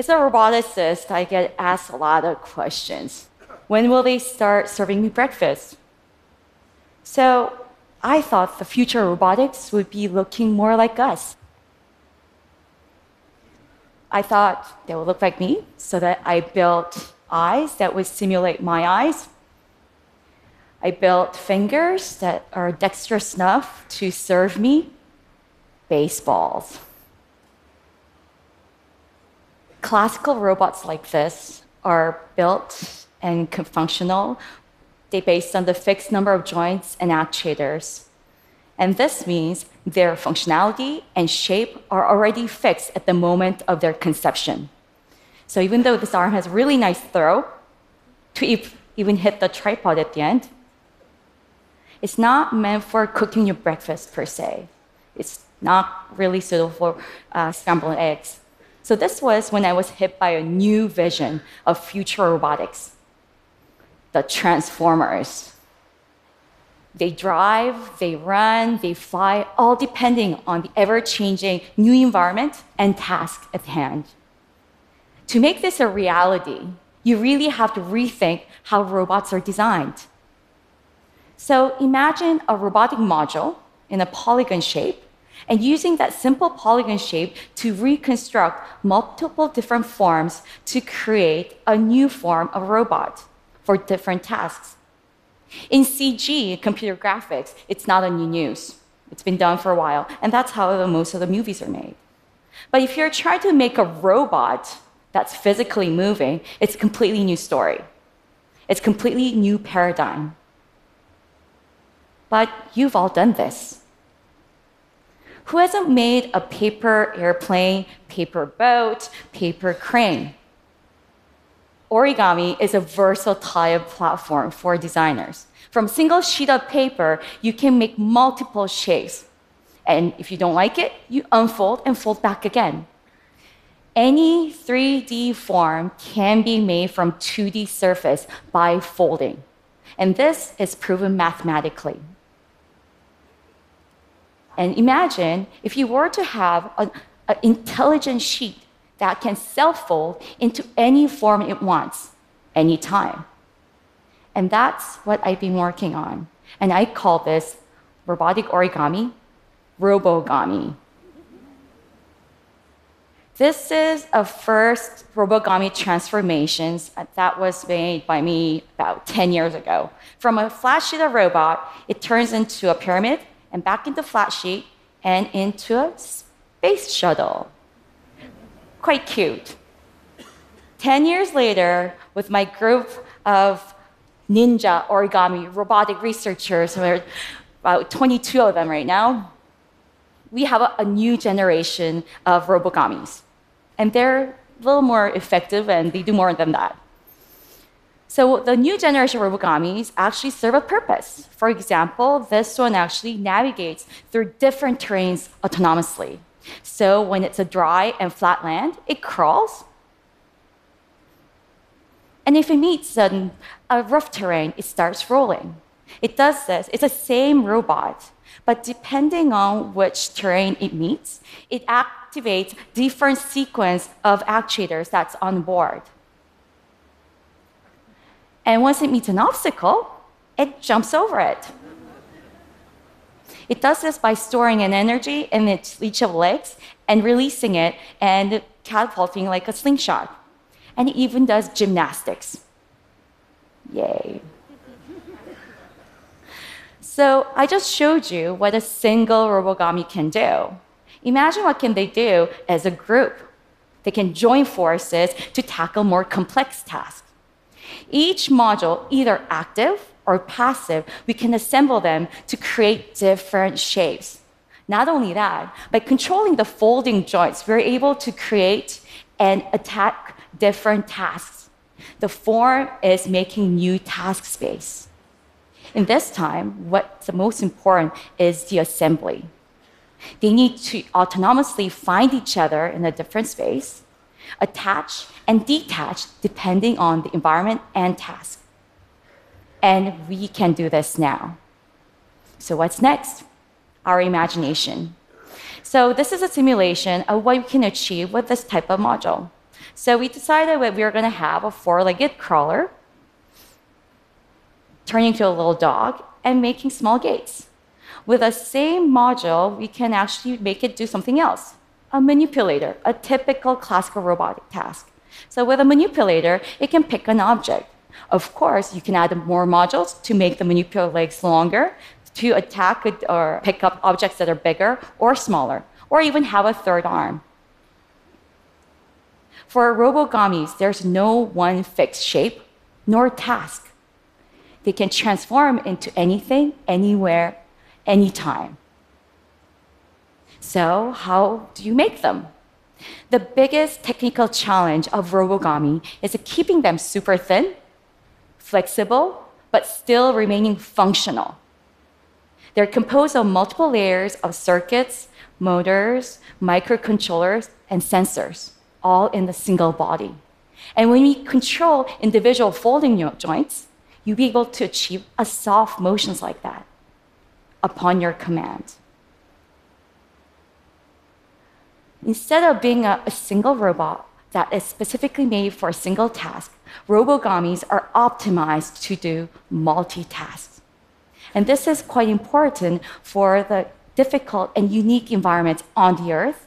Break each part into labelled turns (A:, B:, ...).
A: As a roboticist, I get asked a lot of questions. When will they start serving me breakfast? So I thought the future robotics would be looking more like us. I thought they would look like me, so that I built eyes that would simulate my eyes. I built fingers that are dexterous enough to serve me baseballs. Classical robots like this are built and functional. They're based on the fixed number of joints and actuators. And this means their functionality and shape are already fixed at the moment of their conception. So even though this arm has a really nice throw to even hit the tripod at the end, it's not meant for cooking your breakfast per se. It's not really suitable for uh, eggs. So this was when I was hit by a new vision of future robotics. The Transformers. They drive, they run, they fly, all depending on the ever changing new environment and task at hand. To make this a reality, you really have to rethink how robots are designed. So imagine a robotic module in a polygon shape and using that simple polygon shape to reconstruct multiple different forms to create a new form of robot for different tasks. In CG, computer graphics, it's not a new news. It's been done for a while, and that's how the, most of the movies are made. But if you're trying to make a robot that's physically moving, it's a completely new story. It's a completely new paradigm. But you've all done this. Who hasn't made a paper airplane, paper boat, paper crane? Origami is a versatile platform for designers. From single sheet of paper, you can make multiple shapes. And if you don't like it, you unfold and fold back again. Any 3D form can be made from 2D surface by folding. And this is proven mathematically. And imagine if you were to have an intelligent sheet that can self fold into any form it wants, anytime. And that's what I've been working on. And I call this robotic origami robogami. This is a first robogami transformations that was made by me about 10 years ago. From a flat sheet of robot, it turns into a pyramid and back into flat sheet and into a space shuttle. Quite cute. 10 years later, with my group of ninja origami robotic researchers, are about 22 of them right now, we have a, a new generation of robogamis. And they're a little more effective and they do more than that. So the new generation robogamis actually serve a purpose. For example, this one actually navigates through different terrains autonomously. So when it's a dry and flat land, it crawls. And if it meets a, a rough terrain, it starts rolling. It does this. It's the same robot, but depending on which terrain it meets, it activates different sequence of actuators that's on board. And once it meets an obstacle, it jumps over it. It does this by storing an energy in its, each of legs and releasing it and catapulting like a slingshot. And it even does gymnastics. Yay. so I just showed you what a single robogami can do. Imagine what can they do as a group. They can join forces to tackle more complex tasks. Each module, either active or passive, we can assemble them to create different shapes. Not only that, by controlling the folding joints, we're able to create and attack different tasks. The form is making new task space. In this time, what's the most important is the assembly. They need to autonomously find each other in a different space attach and detach depending on the environment and task. And we can do this now. So, what's next? Our imagination. So, this is a simulation of what we can achieve with this type of module. So we decided that we were going to have a four legged crawler turning into a little dog and making small gaits. With the same module, we can actually make it do something else a manipulator, a typical classical robotic task. So with a manipulator, it can pick an object. Of course, you can add more modules to make the manipulator legs longer, to attack or pick up objects that are bigger or smaller, or even have a third arm. For robogamis, there's no one fixed shape nor task. They can transform into anything, anywhere, anytime. So, how do you make them? The biggest technical challenge of robogami is keeping them super thin, flexible, but still remaining functional. They're composed of multiple layers of circuits, motors, microcontrollers, and sensors, all in a single body. And when we control individual folding joints, you'll be able to achieve a soft motions like that upon your command. Instead of being a, a single robot that is specifically made for a single task, robogamis are optimized to do multitasks. And this is quite important for the difficult and unique environments on the Earth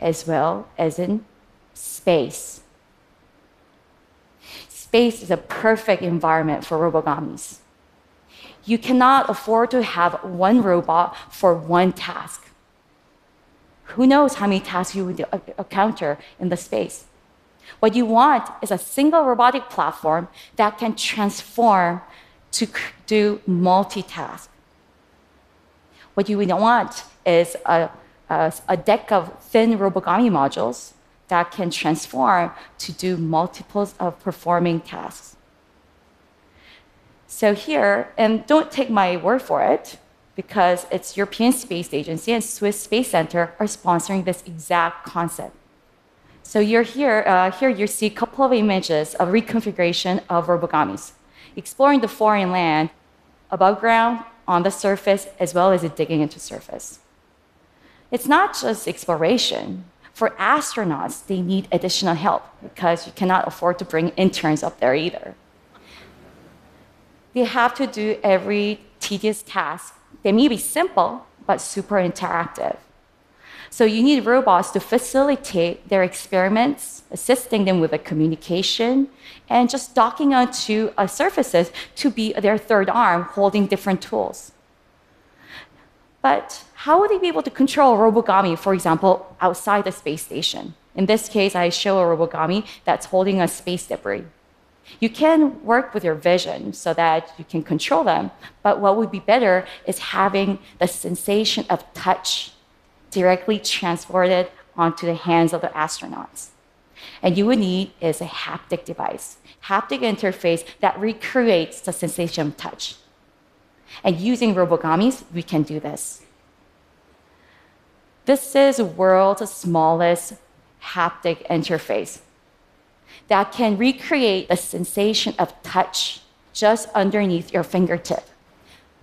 A: as well as in space. Space is a perfect environment for robogamis. You cannot afford to have one robot for one task. Who knows how many tasks you would encounter in the space? What you want is a single robotic platform that can transform to do multitask. What you would want is a, a, a deck of thin Robogami modules that can transform to do multiples of performing tasks. So here, and don't take my word for it, because it's European Space Agency and Swiss Space Center are sponsoring this exact concept. So you're here, uh, here you see a couple of images of reconfiguration of robogamis, exploring the foreign land above ground, on the surface, as well as digging into surface. It's not just exploration. For astronauts, they need additional help because you cannot afford to bring interns up there either. They have to do every tedious task. They may be simple, but super interactive. So you need robots to facilitate their experiments, assisting them with the communication, and just docking onto uh, surfaces to be their third arm holding different tools. But how would they be able to control a robogami, for example, outside the space station? In this case, I show a robogami that's holding a space debris. You can work with your vision so that you can control them, but what would be better is having the sensation of touch directly transported onto the hands of the astronauts. And you would need is a haptic device, haptic interface that recreates the sensation of touch. And using robogamis, we can do this. This is the world's smallest haptic interface that can recreate the sensation of touch just underneath your fingertip.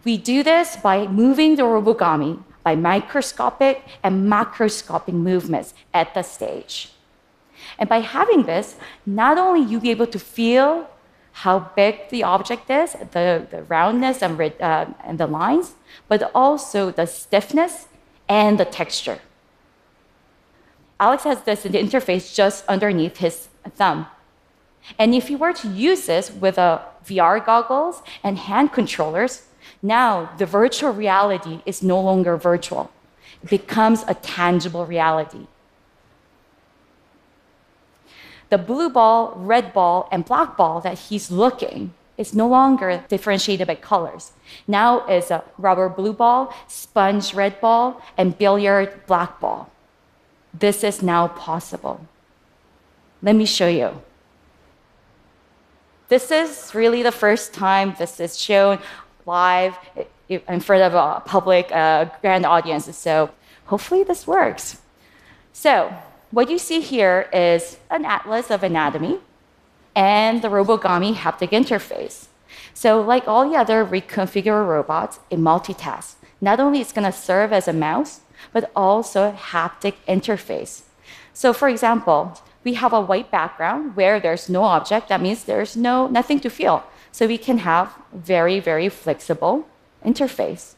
A: We do this by moving the robogami by microscopic and macroscopic movements at the stage. And by having this, not only you be able to feel how big the object is, the, the roundness and, uh, and the lines, but also the stiffness and the texture. Alex has this in the interface just underneath his thumb. And if you were to use this with a VR goggles and hand controllers, now, the virtual reality is no longer virtual, it becomes a tangible reality. The blue ball, red ball, and black ball that he's looking is no longer differentiated by colors. Now is a rubber blue ball, sponge red ball, and billiard black ball. This is now possible. Let me show you. This is really the first time this is shown live in front of a public uh, grand audience. So hopefully this works. So what you see here is an atlas of anatomy and the Robogami haptic interface. So like all the other reconfigure robots, it multitasks. Not only it's going to serve as a mouse, but also a haptic interface. So for example, we have a white background where there's no object. That means there's no nothing to feel. So we can have very, very flexible interface.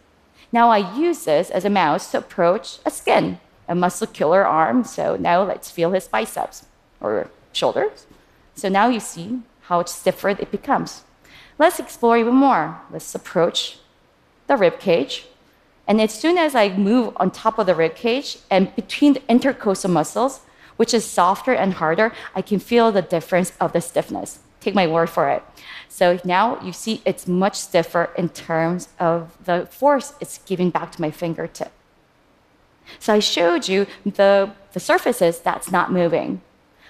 A: Now I use this as a mouse to approach a skin, a muscle, muscular arm. So now let's feel his biceps or shoulders. So now you see how stiffer it becomes. Let's explore even more. Let's approach the rib cage. And as soon as I move on top of the rib cage and between the intercostal muscles, which is softer and harder, I can feel the difference of the stiffness. Take my word for it. So now you see it's much stiffer in terms of the force it's giving back to my fingertip. So I showed you the, the surfaces that's not moving.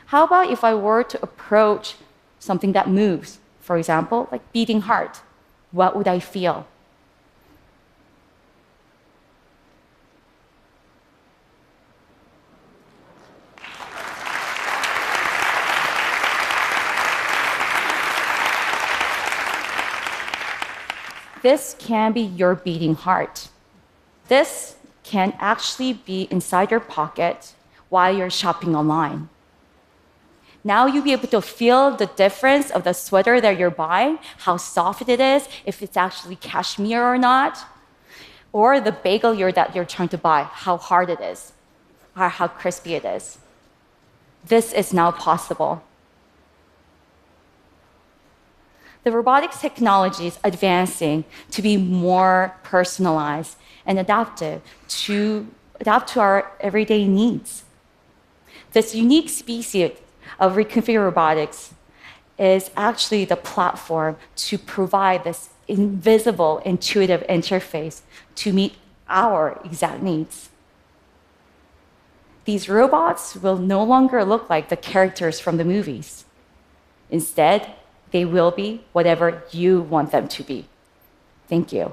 A: How about if I were to approach something that moves? For example, like beating heart. What would I feel? This can be your beating heart. This can actually be inside your pocket while you're shopping online. Now you'll be able to feel the difference of the sweater that you're buying, how soft it is, if it's actually cashmere or not, or the bagel you're, that you're trying to buy, how hard it is, or how crispy it is. This is now possible. The robotics technology is advancing to be more personalized and adaptive to adapt to our everyday needs. This unique species of reconfigure robotics is actually the platform to provide this invisible, intuitive interface to meet our exact needs. These robots will no longer look like the characters from the movies. Instead, they will be whatever you want them to be. Thank you.